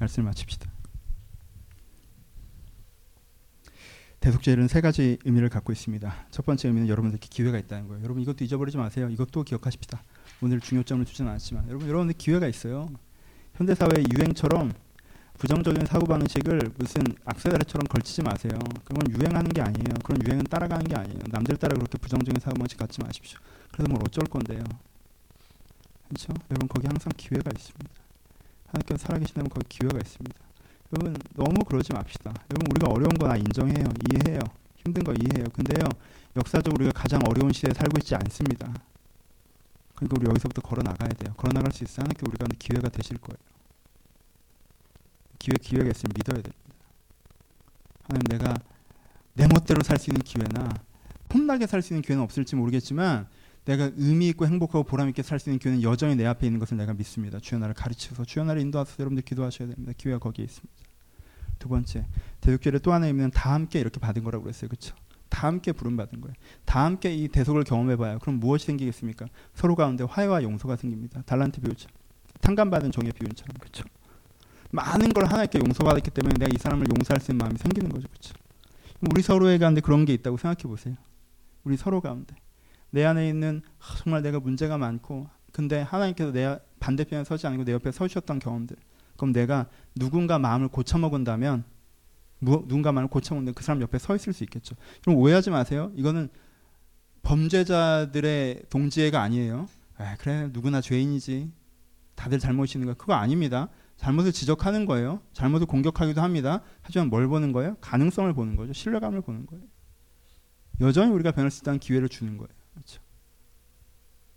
말씀을 마칩시다. 대속죄는 세 가지 의미를 갖고 있습니다. 첫 번째 의미는 여러분들께 기회가 있다는 거예요. 여러분 이것도 잊어버리지 마세요. 이것도 기억하십시다. 오늘 중요점을 주지는 않지만 여러분 여러분들 기회가 있어요. 현대 사회 유행처럼 부정적인 사고 방식을 무슨 악세사리처럼 걸치지 마세요. 그건 유행하는 게 아니에요. 그런 유행은 따라가는 게 아니에요. 남들 따라 그렇게 부정적인 사고 방식 갖지 마십시오. 그래서 뭘 어쩔 건데요. 그렇죠? 여러분 거기 항상 기회가 있습니다. 하나님께서 살아계신다면 거기 기회가 있습니다. 여러분 너무 그러지 맙시다. 여러분 우리가 어려운 거 나 인정해요. 이해해요. 힘든 거 이해해요. 근데요. 역사적으로 우리가 가장 어려운 시대에 살고 있지 않습니다. 그러니까 우리 여기서부터 걸어 나가야 돼요. 걸어 나갈 수 있어요. 하나님께 우리가 기회가 되실 거예요. 기회 기회가 있으면 믿어야 됩니다. 하나님 내가 내 멋대로 살 수 있는 기회나 폼나게 살 수 있는 기회는 없을지 모르겠지만 내가 의미 있고 행복하고 보람 있게 살 수 있는 교회는 여전히 내 앞에 있는 것을 내가 믿습니다. 주여 나를 가르치셔서 주여 나를 인도하셔서 여러분들 기도하셔야 됩니다. 기회가 거기에 있습니다. 두 번째 대속죄를 또 하나 의미는 다 함께 이렇게 받은 거라고 그랬어요. 그렇죠? 다 함께 부름 받은 거예요. 다 함께 이 대속을 경험해 봐요. 그럼 무엇이 생기겠습니까? 서로 가운데 화해와 용서가 생깁니다. 달란트 비유처럼 탕감받은 종의 비유처럼 그렇죠? 많은 걸 하나님께 용서받았기 때문에 내가 이 사람을 용서할 수 있는 마음이 생기는 거죠. 그렇죠? 우리 서로에 가운데 그런 게 있다고 생각해 보세요. 우리 서로 가운데 내 안에 있는 아, 정말 내가 문제가 많고 근데 하나님께서 내 반대편에 서지 않고 내 옆에 서주셨던 경험들 그럼 내가 누군가 마음을 고쳐먹은다면 무, 누군가 마음을 고쳐먹는 그 사람 옆에 서 있을 수 있겠죠. 그럼 오해하지 마세요. 이거는 범죄자들의 동지애가 아니에요. 아, 그래 누구나 죄인이지. 다들 잘못이 있는 거 그거 아닙니다. 잘못을 지적하는 거예요. 잘못을 공격하기도 합니다. 하지만 뭘 보는 거예요? 가능성을 보는 거죠. 신뢰감을 보는 거예요. 여전히 우리가 변할 수 있다는 기회를 주는 거예요. 그렇죠?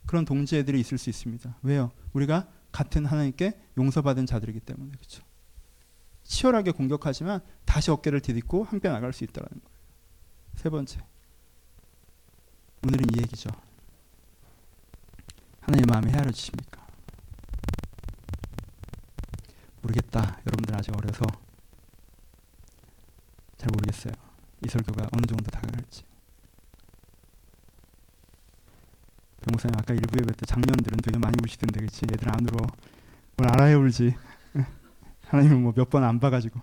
그런 동지애들이 있을 수 있습니다. 왜요? 우리가 같은 하나님께 용서받은 자들이기 때문에 그렇죠. 치열하게 공격하지만 다시 어깨를 디딛고 함께 나갈 수 있다는 거예요. 세 번째. 오늘은 이 얘기죠. 하나님 마음이 헤아려 주십니까? 모르겠다. 여러분들 아직 어려서 잘 모르겠어요. 이 설교가 어느 정도 다가갈지. 목사님 아까 일부에 뵀던 작년들은 되게 많이 우시던데 그치? 얘들 안 울어. 뭘 알아야 울지. [LAUGHS] 하나님은 뭐 몇 번 안 봐가지고.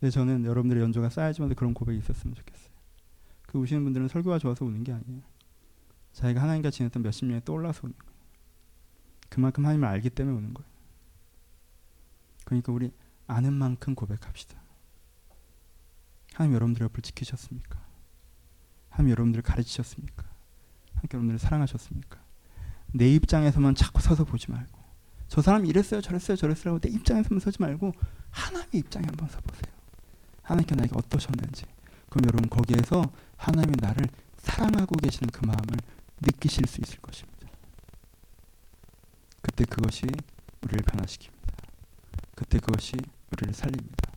근데 저는 여러분들의 연조가 쌓여지면서 그런 고백이 있었으면 좋겠어요. 그 우시는 분들은 설교가 좋아서 우는 게 아니에요. 자기가 하나님과 지냈던 몇십 년이 떠올라서 우는 거예요. 그만큼 하나님을 알기 때문에 우는 거예요. 그러니까 우리 아는 만큼 고백합시다. 하나님 여러분들 옆을 지키셨습니까? 하나님 여러분들을 가르치셨습니까? 하나님 여러분들을 사랑하셨습니까? 내 입장에서만 자꾸 서서 보지 말고 저 사람 이랬어요 저랬어요 저랬어요 내 입장에서만 서지 말고 하나님의 입장에 한번 서보세요. 하나님께 나에게 어떠셨는지 그럼 여러분 거기에서 하나님이 나를 사랑하고 계시는 그 마음을 느끼실 수 있을 것입니다. 그때 그것이 우리를 변화시킵니다. 그때 그것이 우리를 살립니다.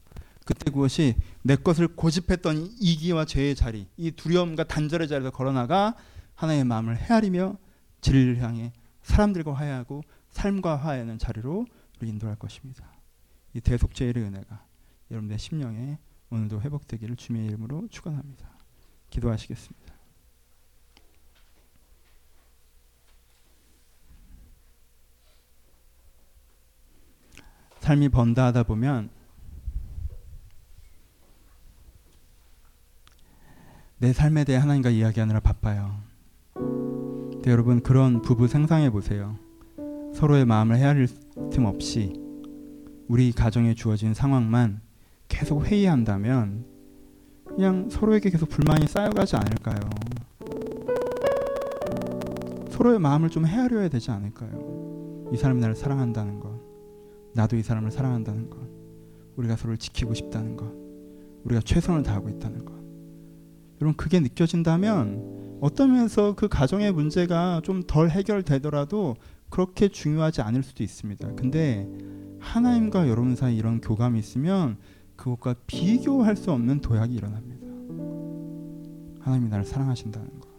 그때 그것이 내 것을 고집했던 이기와 죄의 자리, 이 두려움과 단절의 자리에서 걸어나가 하나님의 마음을 헤아리며 진리를 향해 사람들과 화해하고 삶과 화해하는 자리로 인도할 것입니다. 이 대속죄의 은혜가 여러분의 심령에 오늘도 회복되기를 주님의 이름으로 축원합니다. 기도하시겠습니다. 삶이 번다 하다 보면 내 삶에 대해 하나님과 이야기하느라 바빠요. 근데 여러분 그런 부부 상상해 보세요. 서로의 마음을 헤아릴 틈 없이 우리 가정에 주어진 상황만 계속 회의한다면 그냥 서로에게 계속 불만이 쌓여가지 않을까요? 서로의 마음을 좀 헤아려야 되지 않을까요? 이 사람이 나를 사랑한다는 것, 나도 이 사람을 사랑한다는 것, 우리가 서로를 지키고 싶다는 것, 우리가 최선을 다하고 있다는 것. 여러분 그게 느껴진다면 어떤 면에서 그 가정의 문제가 좀 덜 해결되더라도 그렇게 중요하지 않을 수도 있습니다. 근데 하나님과 여러분 사이 이런 교감이 있으면 그것과 비교할 수 없는 도약이 일어납니다. 하나님이 나를 사랑하신다는 것,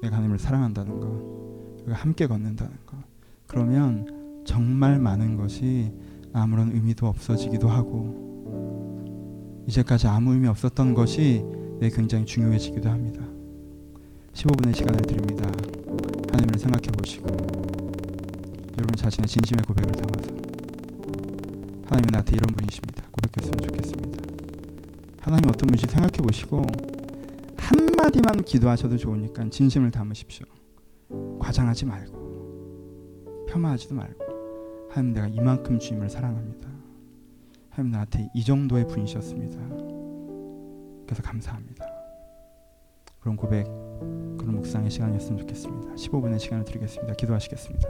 내가 하나님을 사랑한다는 것, 우리가 함께 걷는다는 것. 그러면 정말 많은 것이 아무런 의미도 없어지기도 하고 이제까지 아무 의미 없었던 것이 내 굉장히 중요해지기도 합니다. 15분의 시간을 드립니다. 하나님을 생각해 보시고 여러분 자신의 진심의 고백을 담아서 하나님은 나한테 이런 분이십니다. 고백했으면 좋겠습니다. 하나님 어떤 분인지 생각해 보시고 한마디만 기도하셔도 좋으니까 진심을 담으십시오. 과장하지 말고 폄하하지도 말고 하나님 내가 이만큼 주님을 사랑합니다. 하나님 나한테 이 정도의 분이셨습니다. 그래서 감사합니다. 그런 고백, 그런 묵상의 시간이었으면 좋겠습니다. 15분의 시간을 드리겠습니다. 기도하시겠습니다.